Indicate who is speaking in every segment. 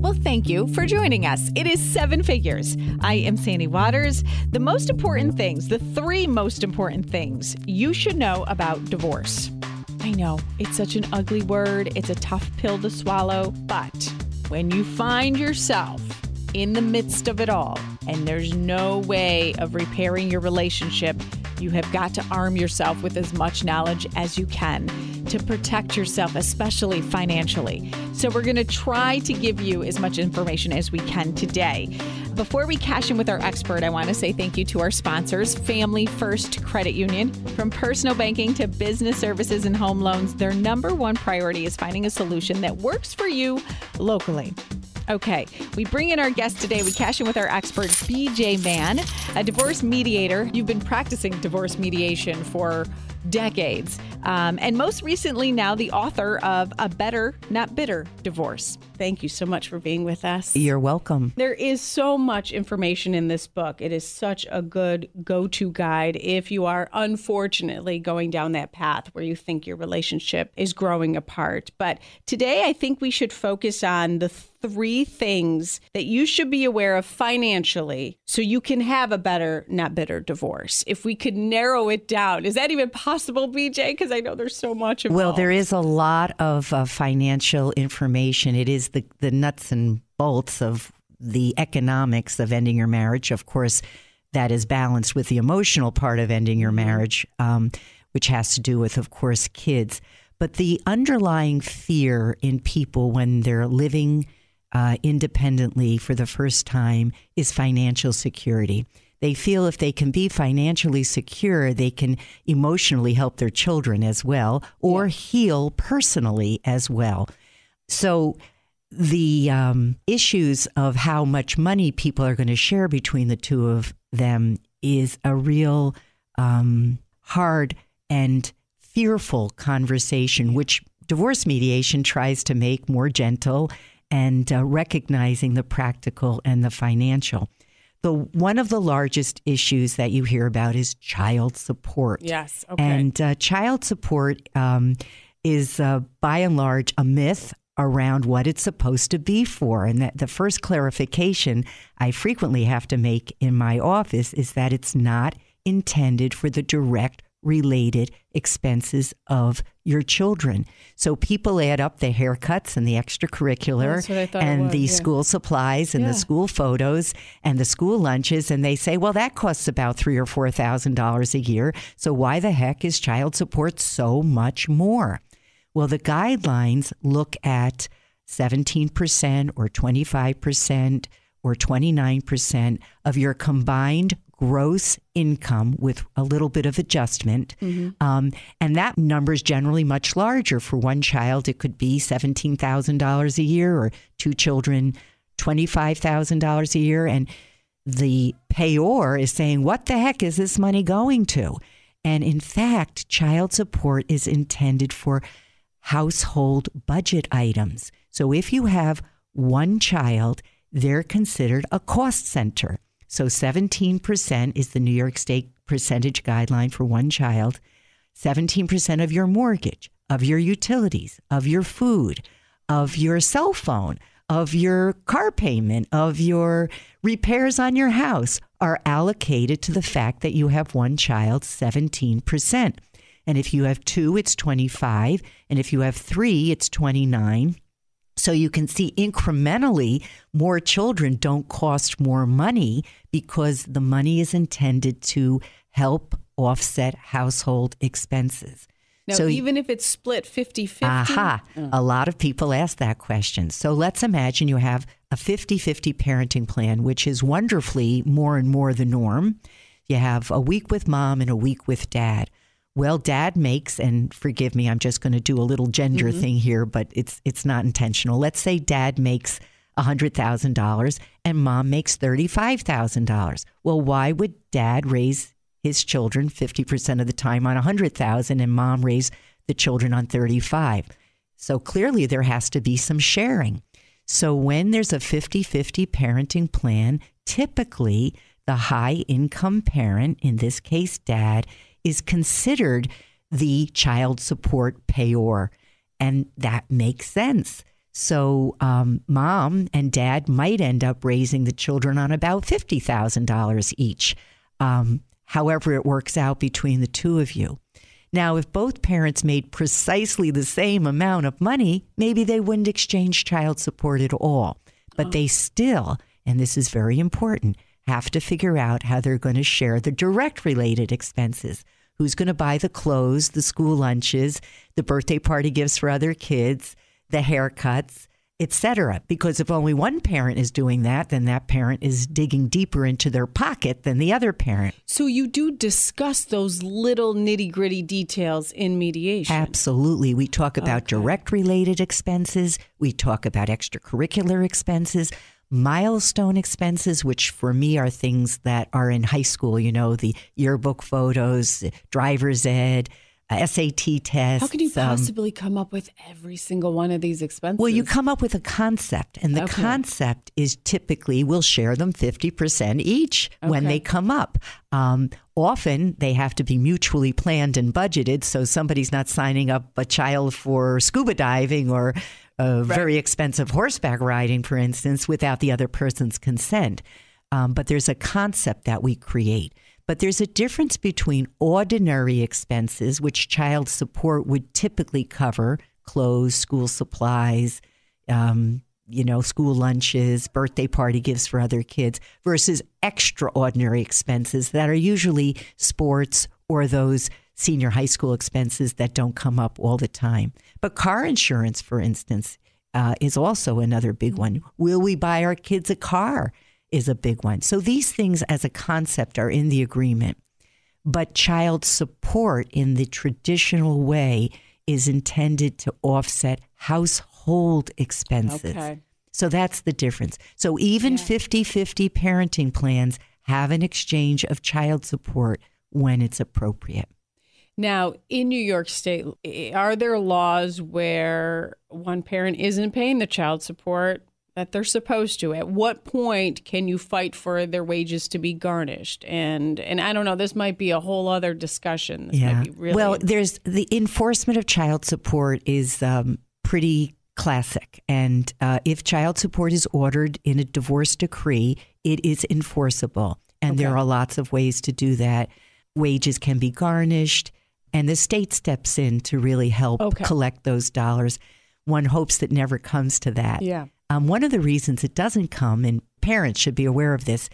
Speaker 1: Well, thank you for joining us. It is seven figures. I am Sandy Waters. The most important things, the three most important things you should know about divorce. I know it's such an ugly word, it's a tough pill to swallow, but when you find yourself in the midst of it all and there's no way of repairing your relationship, you have got to arm yourself with as much knowledge as you can to protect yourself, especially financially. So, we're going to try to give you as much information as we can today. Before we cash in with our expert, I want to say thank you to our sponsors, Family First Credit Union. From personal banking to business services and home loans, their number one priority is finding a solution that works for you locally. Okay, we bring in our guest today. We cash in with our expert, BJ Mann, a divorce mediator. You've been practicing divorce mediation for decades. Um, and most recently, now the author of A Better, Not Bitter Divorce. Thank you so much for being with us.
Speaker 2: You're welcome.
Speaker 1: There is so much information in this book. It is such a good go to guide if you are unfortunately going down that path where you think your relationship is growing apart. But today, I think we should focus on the three things that you should be aware of financially so you can have a better, not bitter divorce. If we could narrow it down, is that even possible, BJ? Because I know there's so much involved.
Speaker 2: Well, there is a lot of uh, financial information. It is the, the nuts and bolts of the economics of ending your marriage. Of course, that is balanced with the emotional part of ending your marriage, um, which has to do with, of course, kids. But the underlying fear in people when they're living uh, independently for the first time is financial security. They feel if they can be financially secure, they can emotionally help their children as well or heal personally as well. So, the um, issues of how much money people are going to share between the two of them is a real um, hard and fearful conversation, which divorce mediation tries to make more gentle and uh, recognizing the practical and the financial. The one of the largest issues that you hear about is child support.
Speaker 1: Yes, okay.
Speaker 2: And uh, child support um, is uh, by and large a myth around what it's supposed to be for. And that the first clarification I frequently have to make in my office is that it's not intended for the direct related expenses of your children. So people add up the haircuts and the extracurricular and the yeah. school supplies and yeah. the school photos and the school lunches and they say, well, that costs about three or four thousand dollars a year. So why the heck is child support so much more? Well, the guidelines look at 17% or 25% or 29% of your combined gross income with a little bit of adjustment. Mm-hmm. Um, and that number is generally much larger. For one child, it could be $17,000 a year, or two children, $25,000 a year. And the payor is saying, What the heck is this money going to? And in fact, child support is intended for household budget items. So if you have one child, they're considered a cost center. So 17% is the New York State percentage guideline for one child. 17% of your mortgage, of your utilities, of your food, of your cell phone, of your car payment, of your repairs on your house are allocated to the fact that you have one child, 17%. And if you have two, it's 25. And if you have three, it's 29. So you can see incrementally more children don't cost more money because the money is intended to help offset household expenses.
Speaker 1: Now, so even if it's split 50 50?
Speaker 2: Aha. Oh. A lot of people ask that question. So let's imagine you have a 50 50 parenting plan, which is wonderfully more and more the norm. You have a week with mom and a week with dad. Well, dad makes, and forgive me, I'm just going to do a little gender mm-hmm. thing here, but it's it's not intentional. Let's say dad makes $100,000 and mom makes $35,000. Well, why would dad raise his children 50% of the time on 100,000 and mom raise the children on 35? So clearly there has to be some sharing. So when there's a 50-50 parenting plan, typically the high income parent, in this case dad, is considered the child support payor. And that makes sense. So, um, mom and dad might end up raising the children on about $50,000 each, um, however, it works out between the two of you. Now, if both parents made precisely the same amount of money, maybe they wouldn't exchange child support at all. But they still, and this is very important, have to figure out how they're going to share the direct related expenses. Who's going to buy the clothes, the school lunches, the birthday party gifts for other kids, the haircuts, etc. Because if only one parent is doing that, then that parent is digging deeper into their pocket than the other parent.
Speaker 3: So you do discuss those little nitty gritty details in mediation.
Speaker 2: Absolutely. We talk about
Speaker 3: Okay.
Speaker 2: direct related expenses, we talk about extracurricular expenses. Milestone expenses, which for me are things that are in high school, you know, the yearbook photos, driver's ed, SAT tests.
Speaker 3: How can you
Speaker 2: um,
Speaker 3: possibly come up with every single one of these expenses?
Speaker 2: Well, you come up with a concept, and the
Speaker 3: Okay.
Speaker 2: concept is typically we'll share them 50% each when they come up. Um, often they have to be mutually planned and budgeted, so somebody's not signing up a child for scuba diving or uh, very expensive horseback riding, for instance, without the other person's consent. Um, but there's a concept that we create. But there's a difference between ordinary expenses, which child support would typically cover clothes, school supplies, um, you know, school lunches, birthday party gifts for other kids, versus extraordinary expenses that are usually sports or those senior high school expenses that don't come up all the time. But car insurance, for instance, uh, is also another big one. Will we buy our kids a car? Is a big one. So these things as a concept are in the agreement. But child support in the traditional way is intended to offset household expenses.
Speaker 3: Okay.
Speaker 2: So that's the difference. So even 50 50 parenting plans have an exchange of child support when it's appropriate.
Speaker 3: Now, in New York State, are there laws where one parent isn't paying the child support that they're supposed to? At what point can you fight for their wages to be garnished? And and I don't know, this might be a whole other discussion. This might be really
Speaker 2: Well, there's the enforcement of child support is um, pretty classic, and uh, if child support is ordered in a divorce decree, it is enforceable, and there are lots of ways to do that. Wages can be garnished, and the state steps in to really help
Speaker 3: Okay.
Speaker 2: collect those dollars. One hopes that never comes to that.
Speaker 3: Yeah.
Speaker 2: Um, one of the reasons it doesn't come, and parents should be aware of this,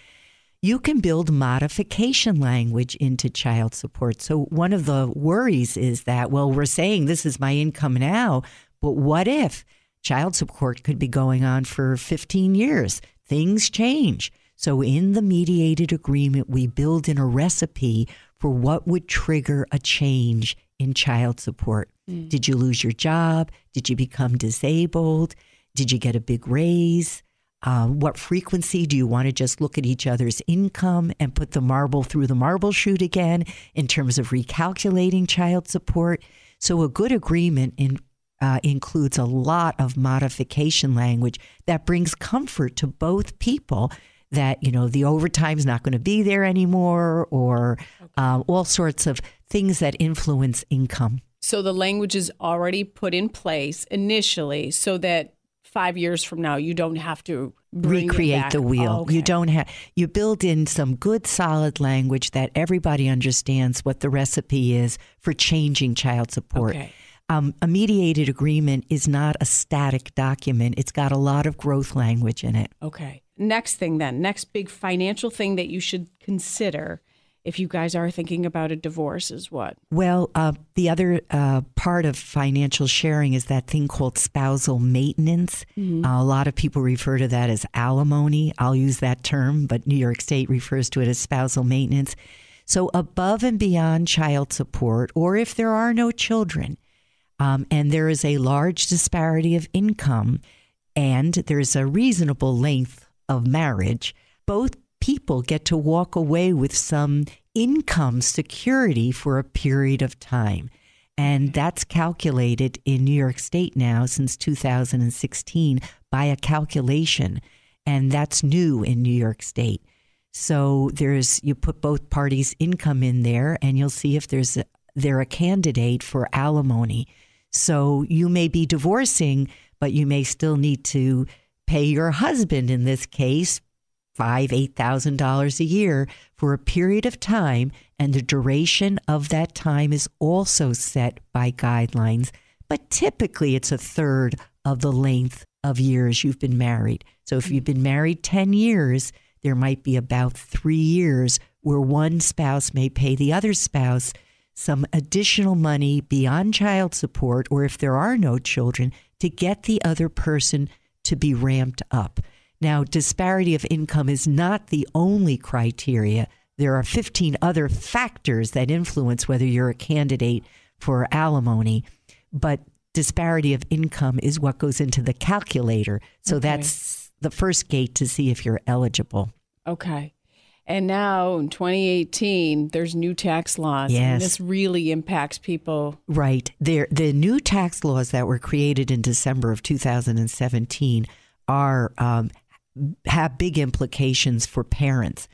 Speaker 2: you can build modification language into child support. So, one of the worries is that, well, we're saying this is my income now, but what if child support could be going on for 15 years? Things change. So, in the mediated agreement, we build in a recipe for what would trigger a change in child support. Did you lose your job? Did you become disabled? Did you get a big raise? Um, what frequency do you want to just look at each other's income and put the marble through the marble chute again in terms of recalculating child support? So, a good agreement in, uh, includes a lot of modification language that brings comfort to both people that, you know, the overtime's not going to be there anymore or uh, all sorts of things that influence income.
Speaker 3: So the language is already put in place initially so that five years from now you don't have to
Speaker 2: recreate the wheel.
Speaker 3: Oh, okay.
Speaker 2: You don't have you build in some good solid language that everybody understands what the recipe is for changing child support.
Speaker 3: Okay.
Speaker 2: Um, a mediated agreement is not a static document. It's got a lot of growth language in it.
Speaker 3: Okay. Next thing then, next big financial thing that you should consider if you guys are thinking about a divorce is what?
Speaker 2: Well, uh, the other uh, part of financial sharing is that thing called spousal maintenance. Uh, a lot of people refer to that as alimony. I'll use that term, but New York State refers to it as spousal maintenance. So, above and beyond child support, or if there are no children, um, and there is a large disparity of income, and there's a reasonable length of marriage, both people get to walk away with some income security for a period of time. And that's calculated in New York State now since 2016 by a calculation. And that's new in New York State. So there's you put both parties' income in there, and you'll see if there's a, they're a candidate for alimony. So you may be divorcing, but you may still need to pay your husband in this case five, eight thousand dollars a year for a period of time, and the duration of that time is also set by guidelines. But typically, it's a third of the length of years you've been married. So if you've been married 10 years, there might be about three years where one spouse may pay the other spouse some additional money beyond child support, or if there are no children, to get the other person to be ramped up. Now, disparity of income is not the only criteria. There are 15 other factors that influence whether you're a candidate for alimony, but disparity of income is what goes into the calculator. So
Speaker 3: Okay.
Speaker 2: that's the first gate to see if you're eligible.
Speaker 3: Okay. And now in 2018, there's new tax laws.
Speaker 2: Yes.
Speaker 3: And this really impacts people.
Speaker 2: Right. There, the new tax laws that were created in December of 2017 are um, have big implications for parents.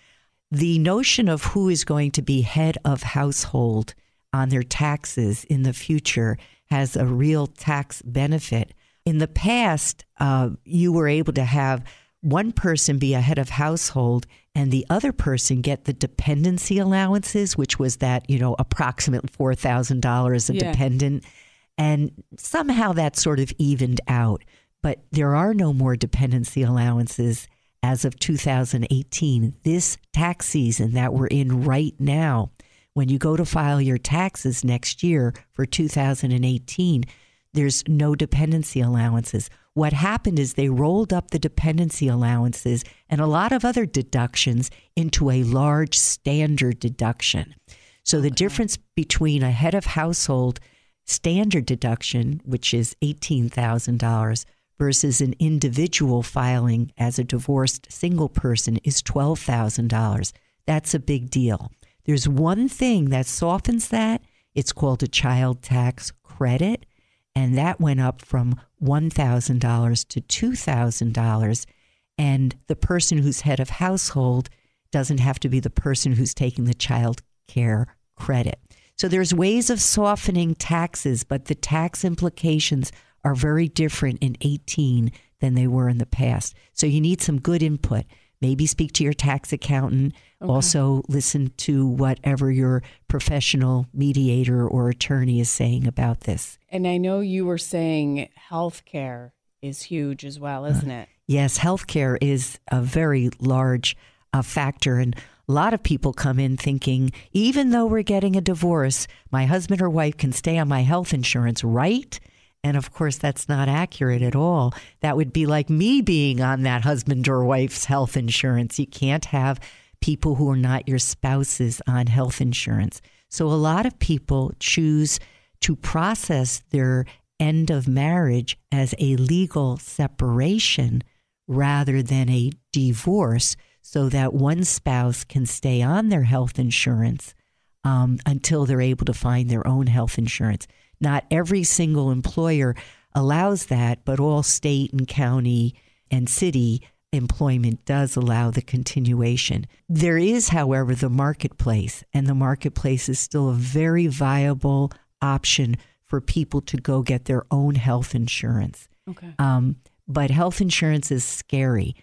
Speaker 2: The notion of who is going to be head of household on their taxes in the future has a real tax benefit. In the past, uh, you were able to have one person be a head of household and the other person get the dependency allowances, which was that, you know, approximate $4,000 a
Speaker 3: Yeah.
Speaker 2: dependent. And somehow that sort of evened out. But there are no more dependency allowances as of 2018, this tax season that we're in right now. When you go to file your taxes next year for 2018, there's no dependency allowances. What happened is they rolled up the dependency allowances and a lot of other deductions into a large standard deduction. So the difference between a head of household standard deduction, which is $18,000, versus an individual filing as a divorced single person is $12,000. That's a big deal. There's one thing that softens that. It's called a child tax credit. And that went up from $1,000 to $2,000. And the person who's head of household doesn't have to be the person who's taking the child care credit. So there's ways of softening taxes, but the tax implications are very different in 18 than they were in the past. So you need some good input. Maybe speak to your tax accountant. Also, listen to whatever your professional mediator or attorney is saying about this.
Speaker 3: And I know you were saying healthcare is huge as well, isn't it?
Speaker 2: Yes, healthcare is a very large uh, factor. And a lot of people come in thinking, even though we're getting a divorce, my husband or wife can stay on my health insurance, right? And of course, that's not accurate at all. That would be like me being on that husband or wife's health insurance. You can't have people who are not your spouses on health insurance. So a lot of people choose to process their end of marriage as a legal separation rather than a divorce so that one spouse can stay on their health insurance um, until they're able to find their own health insurance. Not every single employer allows that, but all state and county and city employment does allow the continuation. There is, however, the marketplace, and the marketplace is still a very viable option for people to go get their own health insurance.
Speaker 3: Okay.
Speaker 2: Um, but health insurance is scary.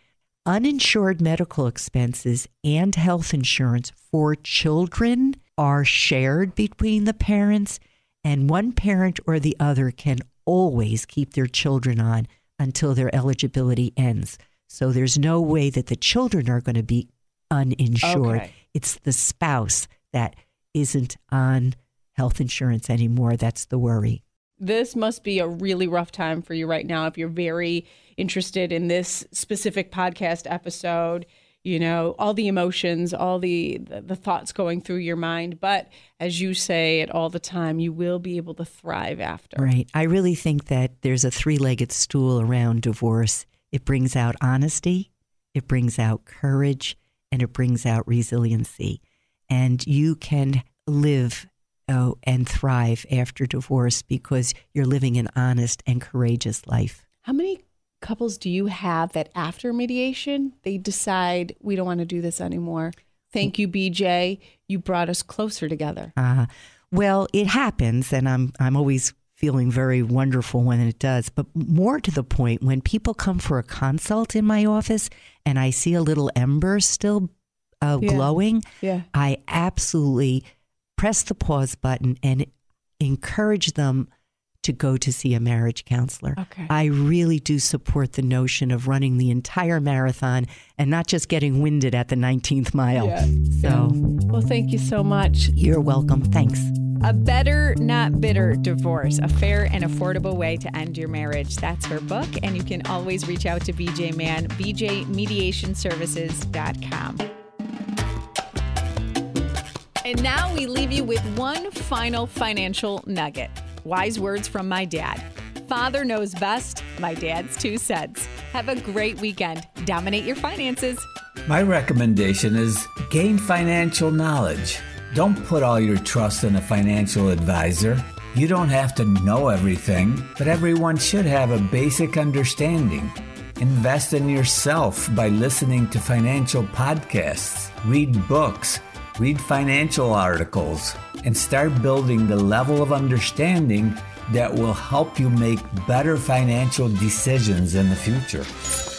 Speaker 2: Uninsured medical expenses and health insurance for children are shared between the parents, and one parent or the other can always keep their children on until their eligibility ends. So there's no way that the children are going to be uninsured.
Speaker 3: Okay.
Speaker 2: It's the spouse that isn't on health insurance anymore. That's the worry.
Speaker 3: This must be a really rough time for you right now if you're very interested in this specific podcast episode. You know, all the emotions, all the, the the thoughts going through your mind, but as you say it all the time, you will be able to thrive after.
Speaker 2: Right. I really think that there's a three legged stool around divorce. It brings out honesty, it brings out courage, and it brings out resiliency. And you can live oh, and thrive after divorce because you're living an honest and courageous life.
Speaker 3: How many couples do you have that after mediation they decide we don't want to do this anymore? Thank you, BJ. You brought us closer together.
Speaker 2: Uh, well, it happens, and I'm I'm always feeling very wonderful when it does. But more to the point, when people come for a consult in my office and I see a little ember still uh,
Speaker 3: Yeah.
Speaker 2: glowing,
Speaker 3: Yeah.
Speaker 2: I absolutely press the pause button and encourage them to go to see a marriage counselor.
Speaker 3: Okay.
Speaker 2: I really do support the notion of running the entire marathon and not just getting winded at the 19th mile.
Speaker 3: Yeah.
Speaker 2: So
Speaker 3: Well, thank you so much.
Speaker 2: you're welcome. Thanks.
Speaker 1: A Better Not Bitter Divorce, a fair and affordable way to end your marriage. That's her book, and you can always reach out to BJ Mann, bjmediationservices.com. And now we leave you with one final financial nugget. Wise words from my dad. Father knows best, my dad's two cents. Have a great weekend. Dominate your finances.
Speaker 4: My recommendation is gain financial knowledge. Don't put all your trust in a financial advisor. You don't have to know everything, but everyone should have a basic understanding. Invest in yourself by listening to financial podcasts, read books, read financial articles, and start building the level of understanding that will help you make better financial decisions in the future.